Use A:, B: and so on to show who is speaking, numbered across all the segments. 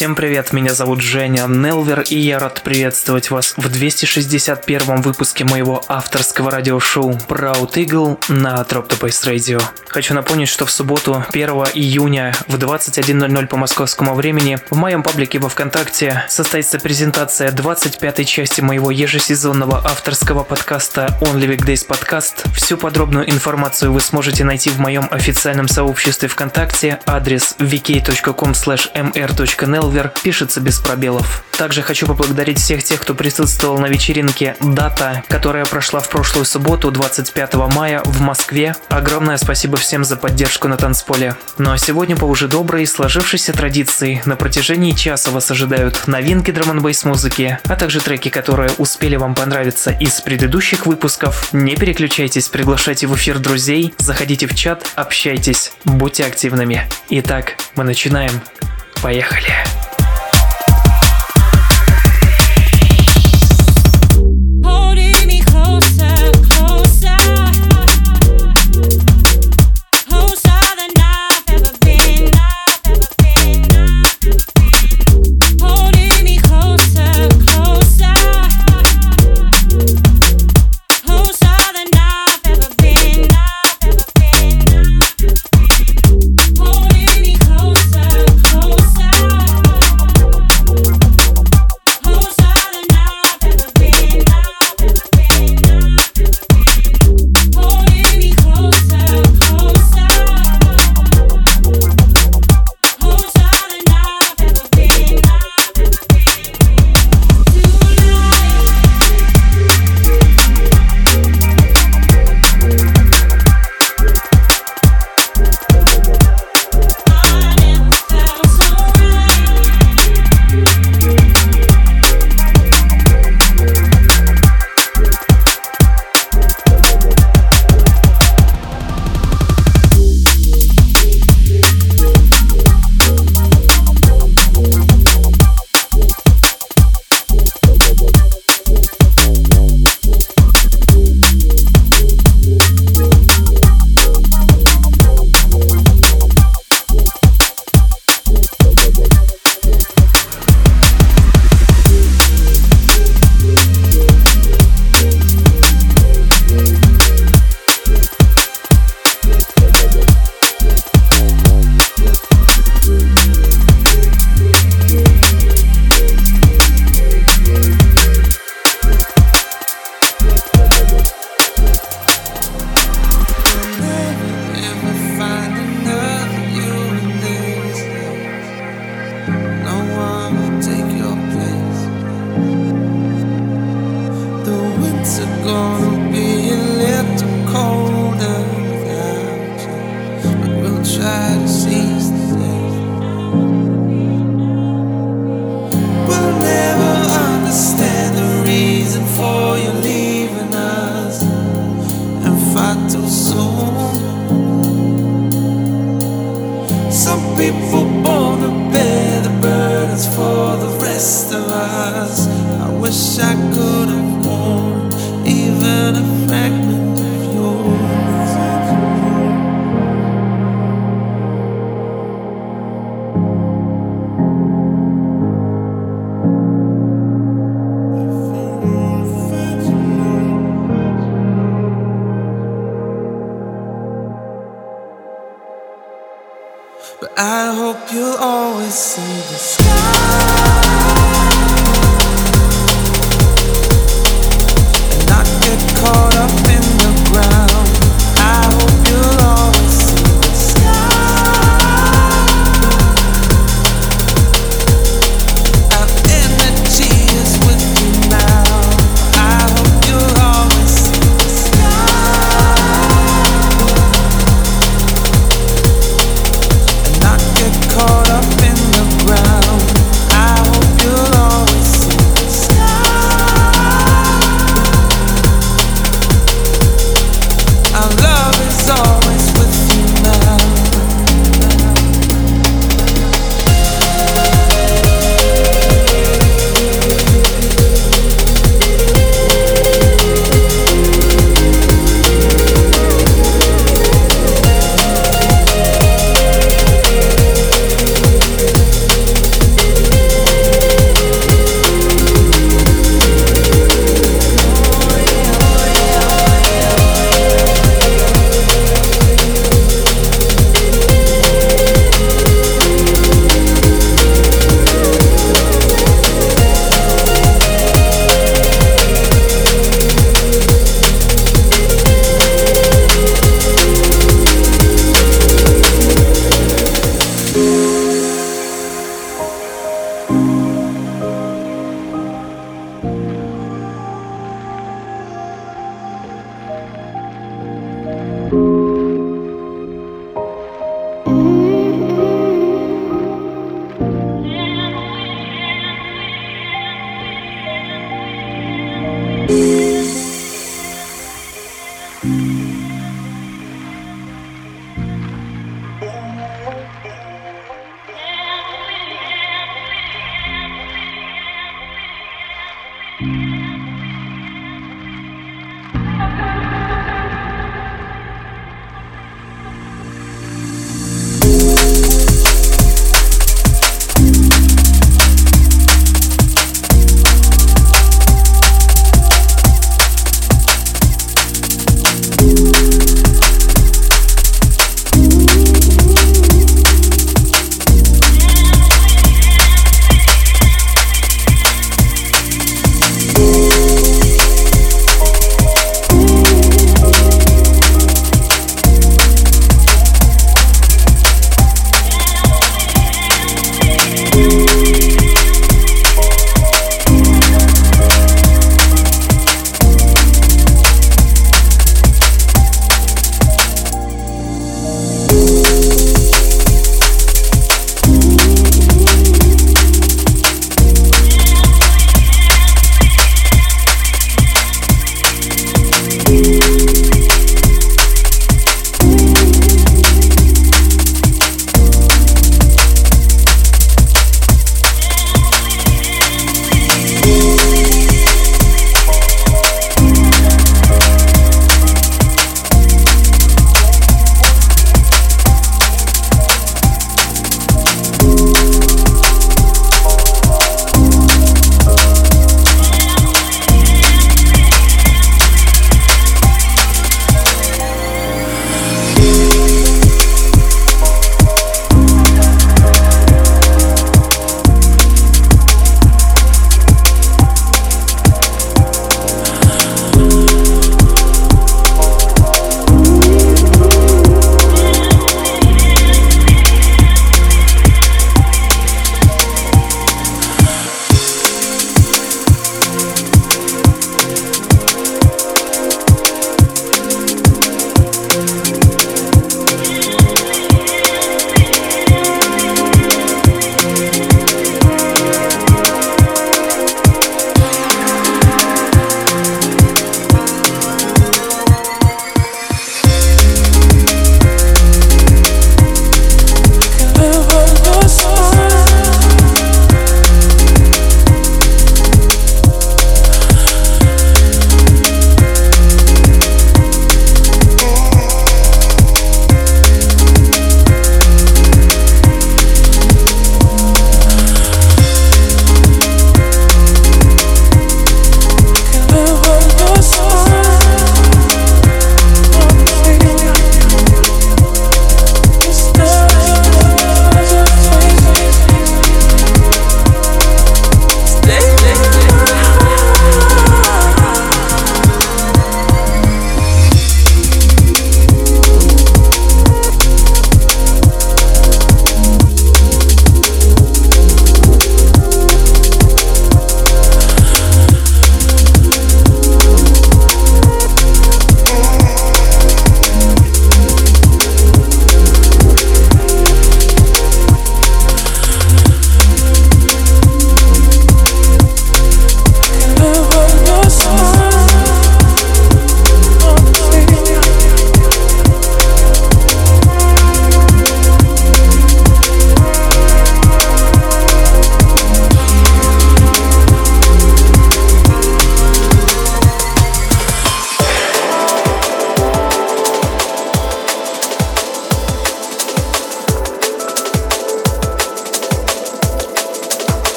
A: Всем привет, меня зовут Женя Нелвер, и я рад приветствовать вас в 261 выпуске моего авторского радиошоу Proud Eagle на Bass Radio. Хочу напомнить, что в субботу 1 июня в 21.00 по московскому времени в моем паблике во Вконтакте состоится презентация 25 части моего ежесезонного авторского подкаста Only Weekdays Podcast. Всю подробную информацию вы сможете найти в моем официальном сообществе ВКонтакте, адрес vk.com mr.nel Silver пишется без пробелов. Также хочу поблагодарить всех тех, кто присутствовал на вечеринке «Дата», которая прошла в прошлую субботу, 25 мая, в Москве. Огромное спасибо всем за поддержку на танцполе. Ну а сегодня по уже доброй сложившейся традиции на протяжении часа вас ожидают новинки драм музыки, а также треки, которые успели вам понравиться из предыдущих выпусков. Не переключайтесь, приглашайте в эфир друзей, заходите в чат, общайтесь, будьте активными. Итак, мы начинаем. Поехали!
B: people born to bear the burdens for the rest of us. I wish I could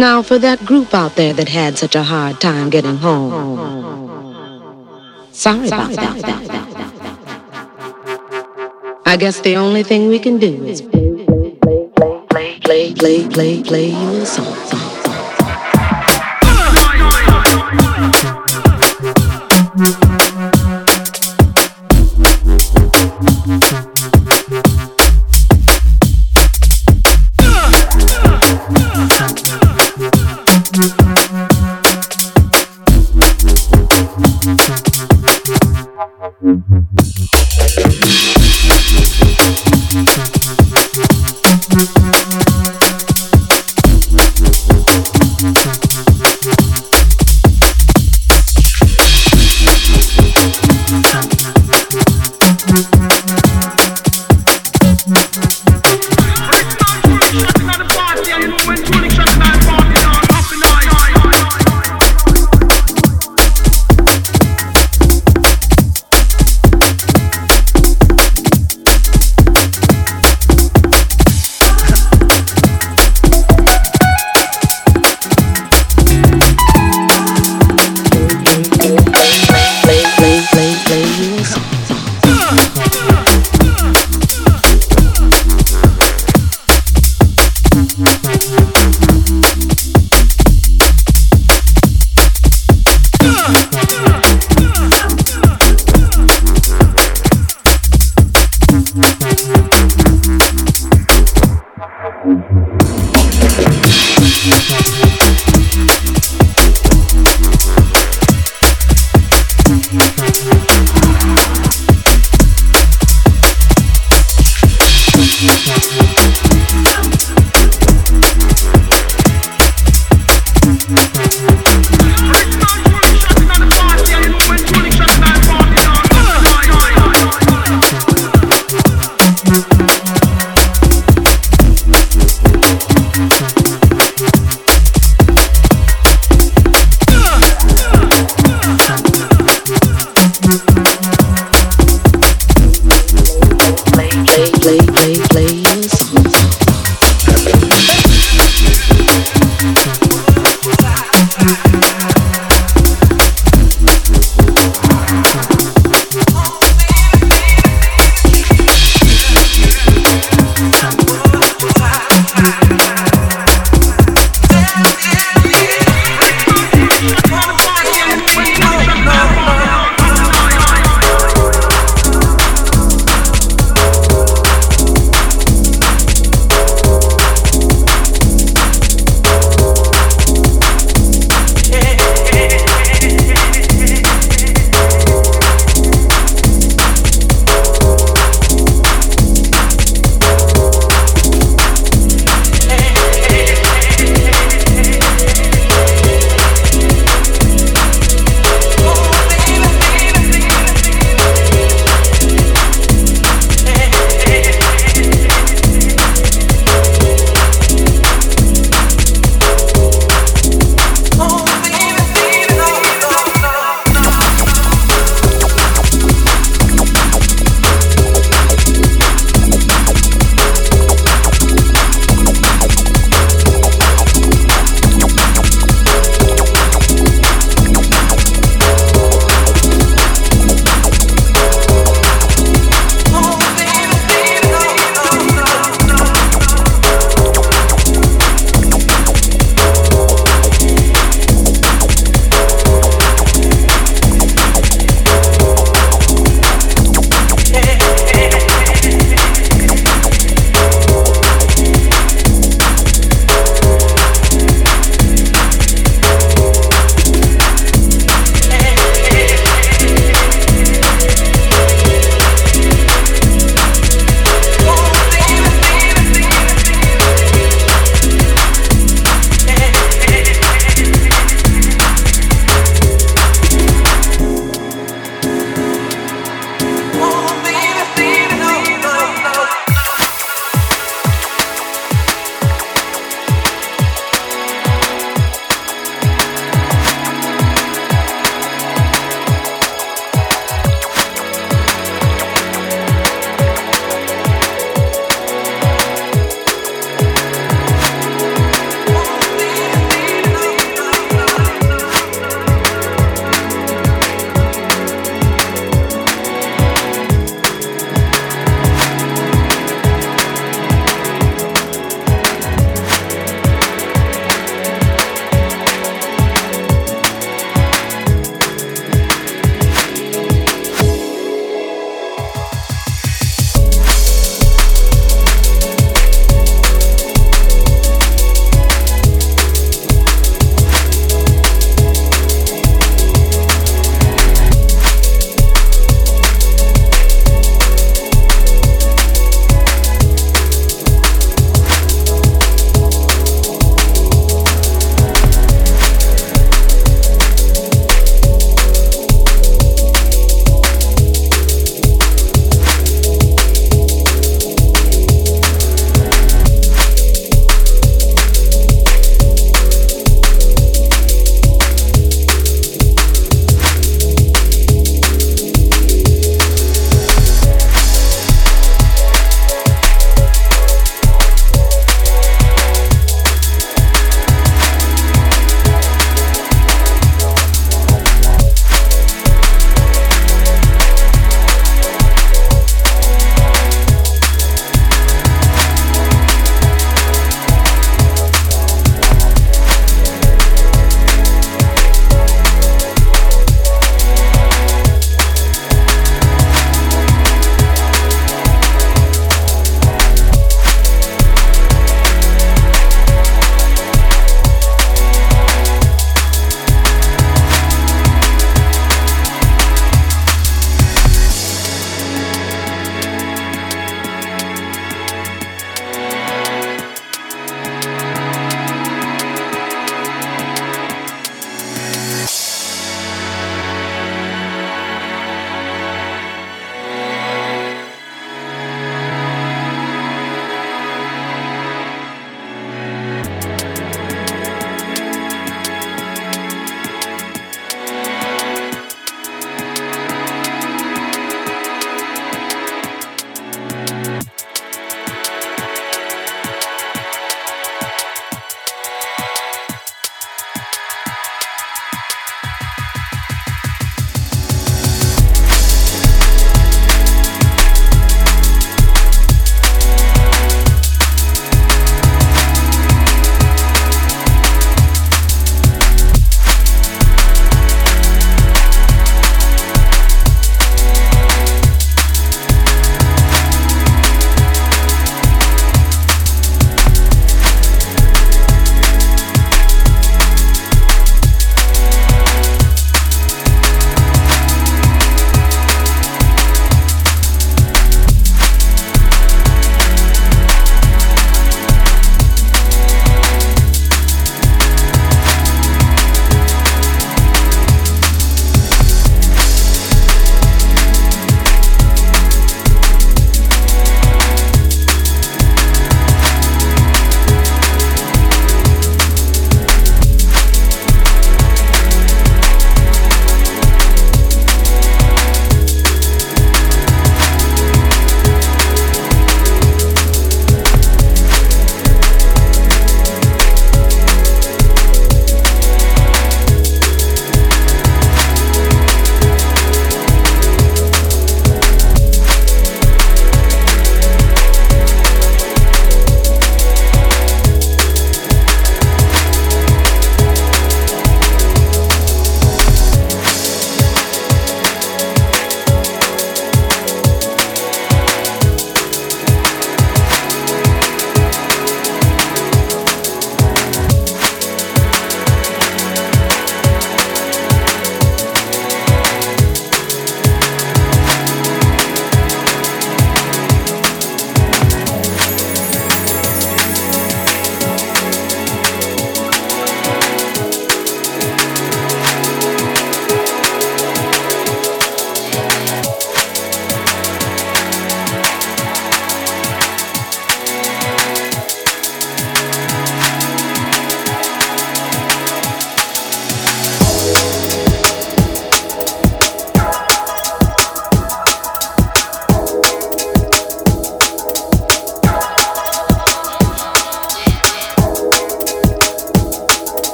C: Now, for that group out there that had such a hard time getting home, sorry about that. I guess the only thing we can do is play, play, play, play, play, play, play, play you a song, song.